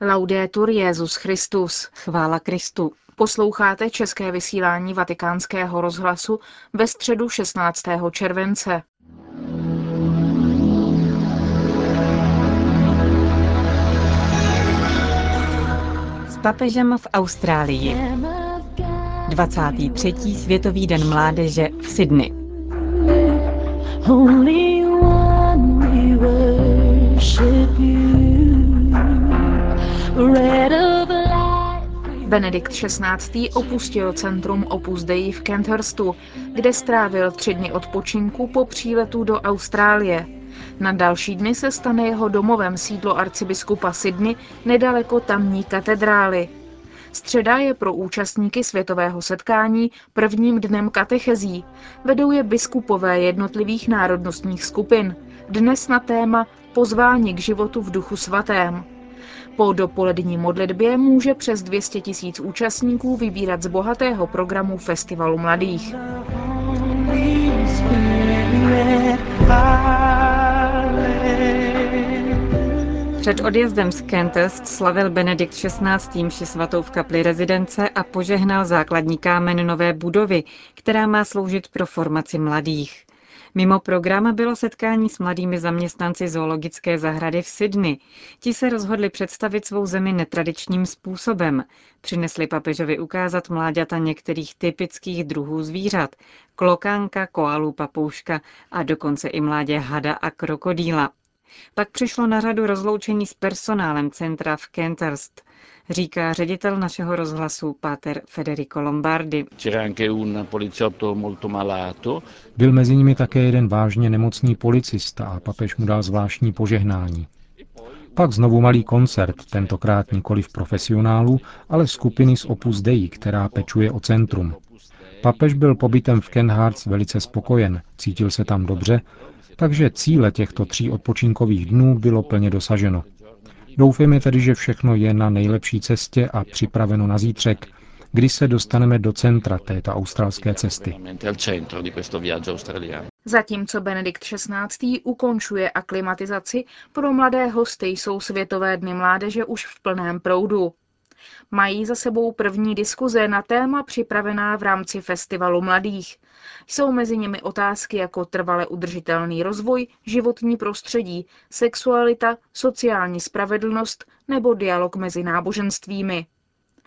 Laudetur Jezus Christus, chvála Kristu. Posloucháte české vysílání Vatikánského rozhlasu ve středu 16. července. S papežem v Austrálii. 23. Světový den mládeže v Sydney. Only one we worship you. Benedikt XVI. opustil centrum Opus Dei v Kenthurstu, kde strávil tři dny odpočinku po příletu do Austrálie. Na další dny se stane jeho domovem sídlo arcibiskupa Sydney nedaleko tamní katedrály. Středa je pro účastníky světového setkání prvním dnem katechezí. Vedou je biskupové jednotlivých národnostních skupin. Dnes na téma Pozvání k životu v duchu svatém. Po dopolední modlitbě může přes 200 tisíc účastníků vybírat z bohatého programu Festivalu mladých. Před odjezdem z Kentest slavil Benedikt XVI. mši svatou v kapli rezidence a požehnal základní kámen nové budovy, která má sloužit pro formaci mladých. Mimo program bylo setkání s mladými zaměstnanci zoologické zahrady v Sydney. Ti se rozhodli představit svou zemi netradičním způsobem. Přinesli papežovi ukázat mláďata některých typických druhů zvířat. Klokánka, koalu, papouška a dokonce i mládě hada a krokodýla. Pak přišlo na řadu rozloučení s personálem centra v Kenterst říká ředitel našeho rozhlasu Páter Federico Lombardi. Byl mezi nimi také jeden vážně nemocný policista a papež mu dal zvláštní požehnání. Pak znovu malý koncert, tentokrát nikoli v profesionálu, ale skupiny z Opus Dei, která pečuje o centrum. Papež byl pobytem v Kenhards velice spokojen, cítil se tam dobře, takže cíle těchto tří odpočinkových dnů bylo plně dosaženo. Doufejme tedy, že všechno je na nejlepší cestě a připraveno na zítřek, kdy se dostaneme do centra této australské cesty. Zatímco Benedikt XVI. ukončuje aklimatizaci, pro mladé hosty jsou Světové dny mládeže už v plném proudu. Mají za sebou první diskuze na téma připravená v rámci Festivalu mladých. Jsou mezi nimi otázky jako trvale udržitelný rozvoj, životní prostředí, sexualita, sociální spravedlnost nebo dialog mezi náboženstvími.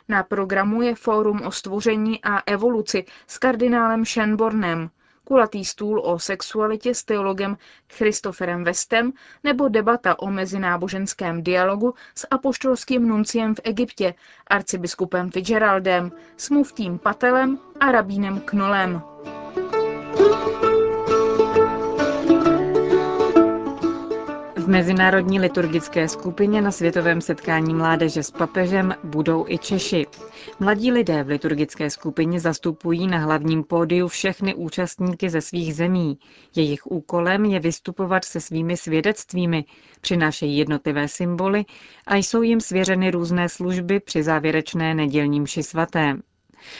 Na programu je fórum o stvoření a evoluci s kardinálem Shenbornem, kulatý stůl o sexualitě s teologem Christopherem Westem nebo debata o mezináboženském dialogu s apoštolským nunciem v Egyptě, arcibiskupem Fitzgeraldem, s muftím Patelem a rabínem Knolem. Mezinárodní liturgické skupině na světovém setkání mládeže s papežem budou i Češi. Mladí lidé v liturgické skupině zastupují na hlavním pódiu všechny účastníky ze svých zemí. Jejich úkolem je vystupovat se svými svědectvími, přinášejí jednotlivé symboly a jsou jim svěřeny různé služby při závěrečné nedělní mši svaté.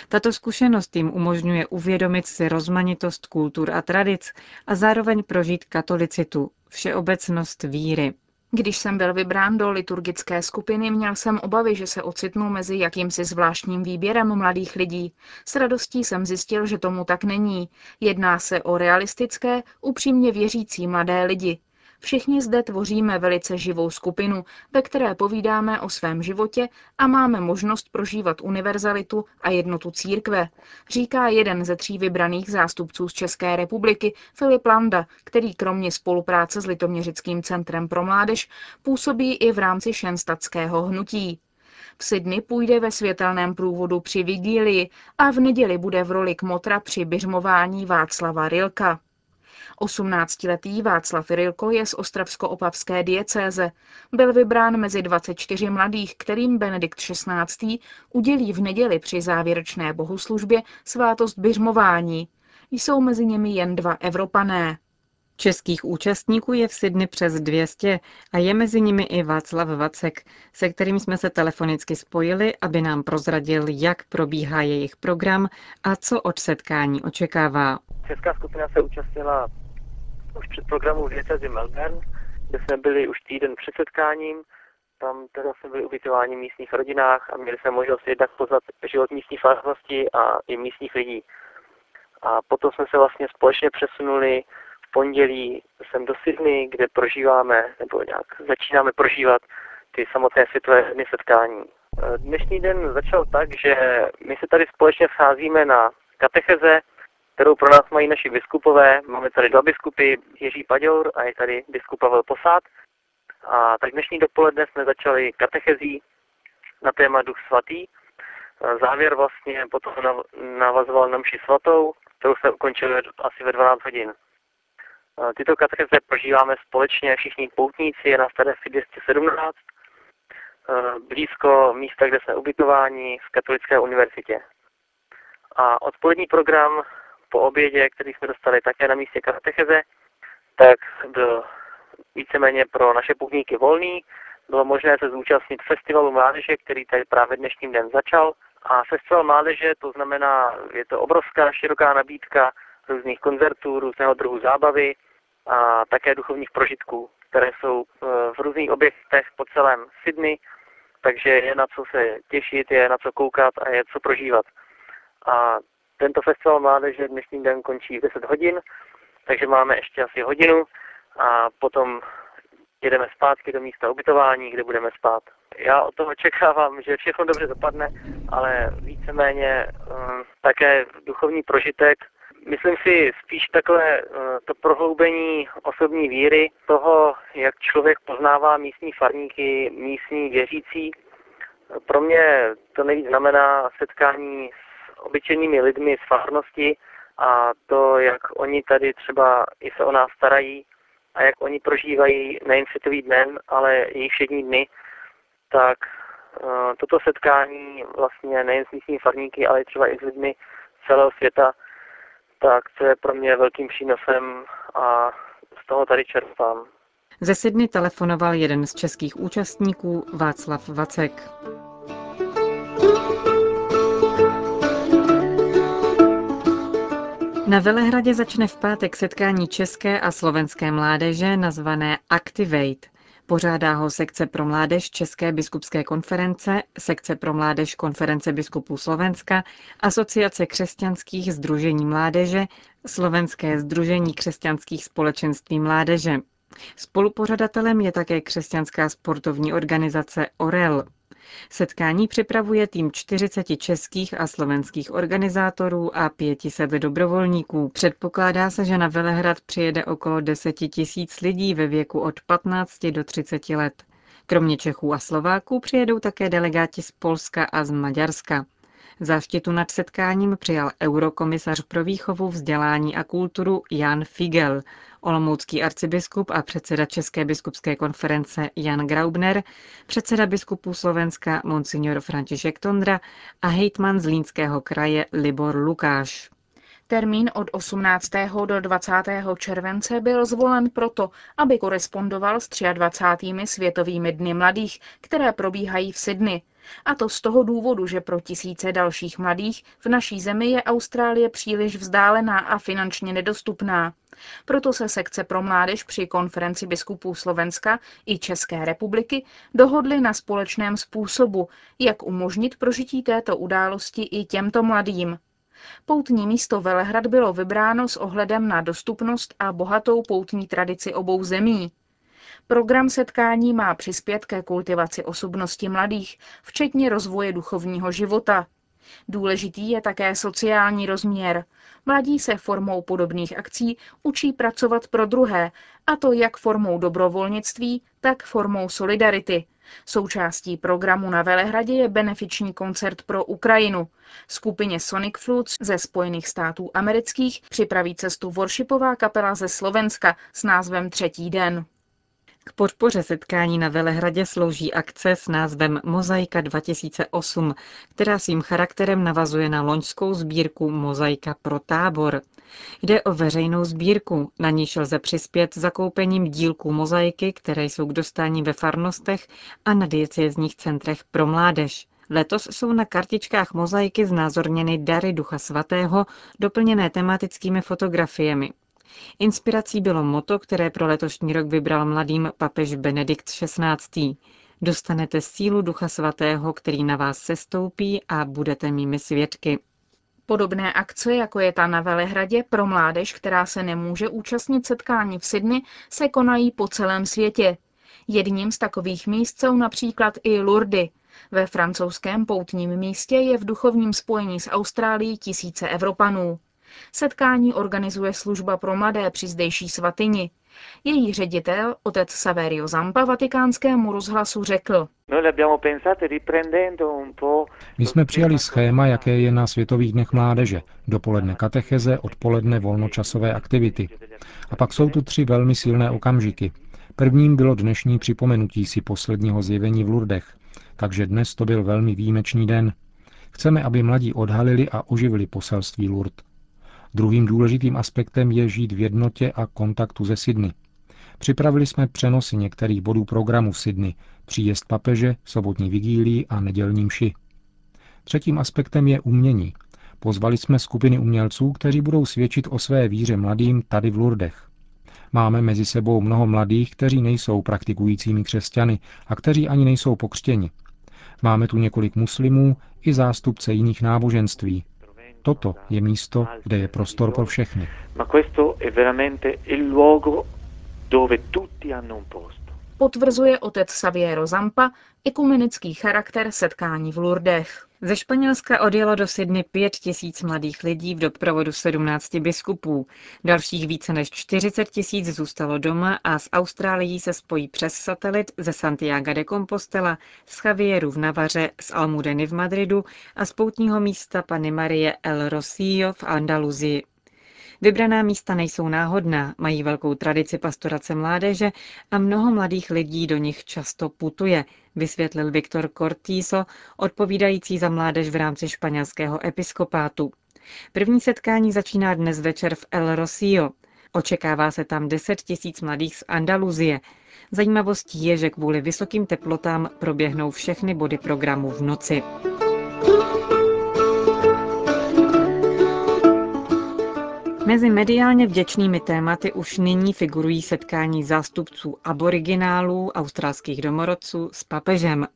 Tato zkušenost jim umožňuje uvědomit si rozmanitost kultur a tradic a zároveň prožít katolicitu, všeobecnost víry. Když jsem byl vybrán do liturgické skupiny, měl jsem obavy, že se ocitnu mezi jakýmsi zvláštním výběrem mladých lidí. S radostí jsem zjistil, že tomu tak není. Jedná se o realistické, upřímně věřící mladé lidi. Všichni zde tvoříme velice živou skupinu, ve které povídáme o svém životě a máme možnost prožívat univerzalitu a jednotu církve, říká jeden ze tří vybraných zástupců z České republiky, Filip Landa, který kromě spolupráce s Litoměřickým centrem pro mládež působí i v rámci šenstatského hnutí. V Sydney půjde ve světelném průvodu při vigílii a v neděli bude v roli kmotra při běžmování Václava Rilka. 18-letý Václav Rilko je z ostravsko-opavské diecéze. Byl vybrán mezi 24 mladých, kterým Benedikt XVI. udělí v neděli při závěrečné bohoslužbě svátost běžmování. Jsou mezi nimi jen dva Evropané. Českých účastníků je v Sydney přes 200 a je mezi nimi i Václav Vacek, se kterým jsme se telefonicky spojili, aby nám prozradil, jak probíhá jejich program a co od setkání očekává. Česká skupina se účastnila už před programu v diecezi Melbourne, kde jsme byli už týden před setkáním tam teda jsme byli ubytováni v místních rodinách a měli jsme možnost jednak poznat život místní farnosti a i místních lidí. A potom jsme se vlastně společně přesunuli v pondělí sem do Sydney, kde prožíváme, nebo nějak začínáme prožívat ty samotné světové dny setkání. Dnešní den začal tak, že my se tady společně vcházíme na katecheze, kterou pro nás mají naši biskupové. Máme tady dva biskupy, Jiří Paďour a je tady biskup Pavel Posát. A tak dnešní dopoledne jsme začali katechezí na téma Duch Svatý. Závěr vlastně potom navazoval na mši svatou, kterou jsme ukončili asi ve 12 hodin. Tyto katecheze prožíváme společně všichni poutníci, je nás tady asi 217, blízko místa, kde jsme ubytováni v Katolické univerzitě. A odpolední program po obědě, který jsme dostali také na místě katecheze, tak byl víceméně pro naše půvníky volný. Bylo možné se zúčastnit festivalu mládeže, který tady právě dnešním den začal. A festival mládeže, to znamená, je to obrovská, široká nabídka různých koncertů, různého druhu zábavy a také duchovních prožitků, které jsou e, v různých objektech po celém Sydney, takže je na co se těšit, je na co koukat a je co prožívat. A tento festival mládeže dnešní den končí v 10 hodin, takže máme ještě asi hodinu a potom jedeme zpátky do místa ubytování, kde budeme spát. Já od toho očekávám, že všechno dobře dopadne, ale víceméně um, také duchovní prožitek. Myslím si spíš takové uh, to prohloubení osobní víry, toho, jak člověk poznává místní farníky, místní věřící. Pro mě to nejvíc znamená setkání s obyčejnými lidmi z farnosti a to, jak oni tady třeba i se o nás starají, a jak oni prožívají nejen světový den, ale i všední dny, tak uh, toto setkání vlastně nejen s místními farníky, ale třeba i s lidmi celého světa, tak to je pro mě velkým přínosem a z toho tady čerpám. Ze Sydney telefonoval jeden z českých účastníků Václav Vacek. Na Velehradě začne v pátek setkání české a slovenské mládeže nazvané Activate. Pořádá ho sekce pro mládež České biskupské konference, sekce pro mládež Konference biskupů Slovenska, Asociace křesťanských združení mládeže, Slovenské združení křesťanských společenství mládeže. Spolupořadatelem je také křesťanská sportovní organizace OREL. Setkání připravuje tým 40 českých a slovenských organizátorů a 500 dobrovolníků. Předpokládá se, že na Velehrad přijede okolo 10 tisíc lidí ve věku od 15 do 30 let. Kromě Čechů a Slováků přijedou také delegáti z Polska a z Maďarska. Záštitu nad setkáním přijal eurokomisař pro výchovu, vzdělání a kulturu Jan Figel, olomoucký arcibiskup a předseda České biskupské konference Jan Graubner, předseda biskupů Slovenska Monsignor František Tondra a hejtman z Línského kraje Libor Lukáš. Termín od 18. do 20. července byl zvolen proto, aby korespondoval s 23. světovými dny mladých, které probíhají v Sydney. A to z toho důvodu, že pro tisíce dalších mladých v naší zemi je Austrálie příliš vzdálená a finančně nedostupná. Proto se sekce pro mládež při konferenci biskupů Slovenska i České republiky dohodly na společném způsobu, jak umožnit prožití této události i těmto mladým. Poutní místo Velehrad bylo vybráno s ohledem na dostupnost a bohatou poutní tradici obou zemí. Program setkání má přispět ke kultivaci osobnosti mladých, včetně rozvoje duchovního života. Důležitý je také sociální rozměr. Mladí se formou podobných akcí učí pracovat pro druhé, a to jak formou dobrovolnictví, tak formou solidarity. Součástí programu na Velehradě je benefiční koncert pro Ukrajinu. Skupině Sonic Flutes ze Spojených států amerických připraví cestu worshipová kapela ze Slovenska s názvem Třetí den. K podpoře setkání na Velehradě slouží akce s názvem Mozaika 2008, která svým charakterem navazuje na loňskou sbírku Mozaika pro tábor. Jde o veřejnou sbírku, na níž lze přispět zakoupením dílků mozaiky, které jsou k dostání ve farnostech a na diecézních centrech pro mládež. Letos jsou na kartičkách mozaiky znázorněny dary Ducha Svatého, doplněné tematickými fotografiemi. Inspirací bylo moto, které pro letošní rok vybral mladým papež Benedikt XVI. Dostanete sílu Ducha Svatého, který na vás sestoupí a budete mými svědky. Podobné akce, jako je ta na Velehradě pro mládež, která se nemůže účastnit setkání v Sydney, se konají po celém světě. Jedním z takových míst jsou například i Lourdes. Ve francouzském poutním místě je v duchovním spojení s Austrálií tisíce Evropanů. Setkání organizuje služba pro mladé při zdejší svatyni. Její ředitel, otec Saverio Zampa, vatikánskému rozhlasu řekl. My jsme přijali schéma, jaké je na Světových dnech mládeže. Dopoledne katecheze, odpoledne volnočasové aktivity. A pak jsou tu tři velmi silné okamžiky. Prvním bylo dnešní připomenutí si posledního zjevení v Lurdech. Takže dnes to byl velmi výjimečný den. Chceme, aby mladí odhalili a oživili poselství Lourdes. Druhým důležitým aspektem je žít v jednotě a kontaktu ze Sydney. Připravili jsme přenosy některých bodů programu v Sydney, příjezd papeže, sobotní vigílii a nedělní mši. Třetím aspektem je umění. Pozvali jsme skupiny umělců, kteří budou svědčit o své víře mladým tady v Lurdech. Máme mezi sebou mnoho mladých, kteří nejsou praktikujícími křesťany a kteří ani nejsou pokřtěni. Máme tu několik muslimů i zástupce jiných náboženství, Toto je místo, kde je prostor pro všechny. Potvrzuje otec Saviero Zampa ekumenický charakter setkání v Lourdech. Ze Španělska odjelo do Sydney pět tisíc mladých lidí v doprovodu 17 biskupů. Dalších více než 40 tisíc zůstalo doma a z Austrálií se spojí přes satelit ze Santiago de Compostela, z Javieru v Navaře, z Almudeny v Madridu a z poutního místa Pany Marie El Rocío v Andaluzii. Vybraná místa nejsou náhodná, mají velkou tradici pastorace mládeže a mnoho mladých lidí do nich často putuje, vysvětlil Viktor Cortizo, odpovídající za mládež v rámci španělského episkopátu. První setkání začíná dnes večer v El Rocío. Očekává se tam 10 tisíc mladých z Andaluzie. Zajímavostí je, že kvůli vysokým teplotám proběhnou všechny body programu v noci. Mezi mediálně vděčnými tématy už nyní figurují setkání zástupců aboriginálů, australských domorodců s papežem.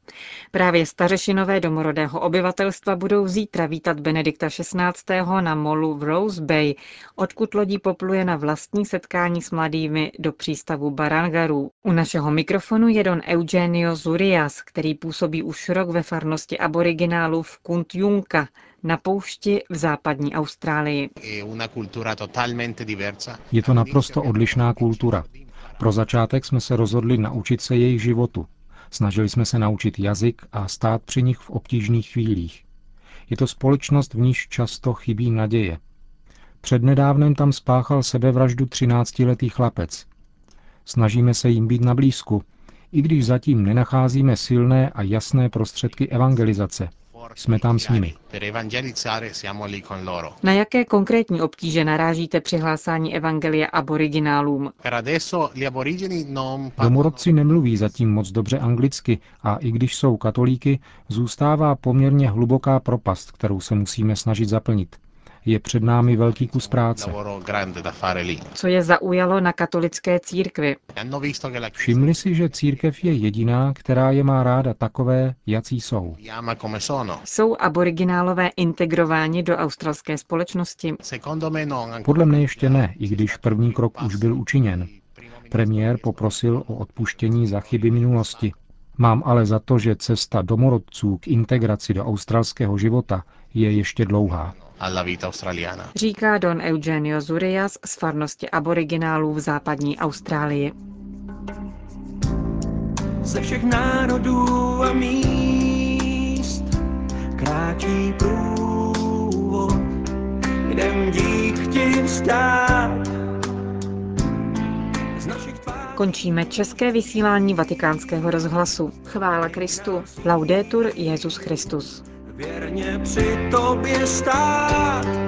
Právě stařešinové domorodého obyvatelstva budou zítra vítat Benedikta XVI. na molu v Rose Bay, odkud lodí popluje na vlastní setkání s mladými do přístavu Barangaru. U našeho mikrofonu je don Eugenio Zurias, který působí už rok ve farnosti aboriginálů v Kuntjunka, na poušti v západní Austrálii. Je to naprosto odlišná kultura. Pro začátek jsme se rozhodli naučit se jejich životu. Snažili jsme se naučit jazyk a stát při nich v obtížných chvílích. Je to společnost, v níž často chybí naděje. Přednedávnem tam spáchal sebevraždu 13-letý chlapec. Snažíme se jim být na blízku, i když zatím nenacházíme silné a jasné prostředky evangelizace – jsme tam s nimi. Na jaké konkrétní obtíže narážíte při hlásání evangelia aboriginálům? Domorodci nemluví zatím moc dobře anglicky a i když jsou katolíky, zůstává poměrně hluboká propast, kterou se musíme snažit zaplnit je před námi velký kus práce. Co je zaujalo na katolické církvi? Všimli si, že církev je jediná, která je má ráda takové, jací jsou. Jsou aboriginálové integrováni do australské společnosti? Podle mne ještě ne, i když první krok už byl učiněn. Premiér poprosil o odpuštění za chyby minulosti. Mám ale za to, že cesta domorodců k integraci do australského života je ještě dlouhá alla vita australiana. Říká Don Eugenio Zurias z farnosti aboriginálů v západní Austrálii. Ze všech národů a míst kráčí průvod, jdem dík ti vstát. Končíme české vysílání vatikánského rozhlasu. Chvála Kristu. Laudetur Jezus Christus věrně při tobě stát.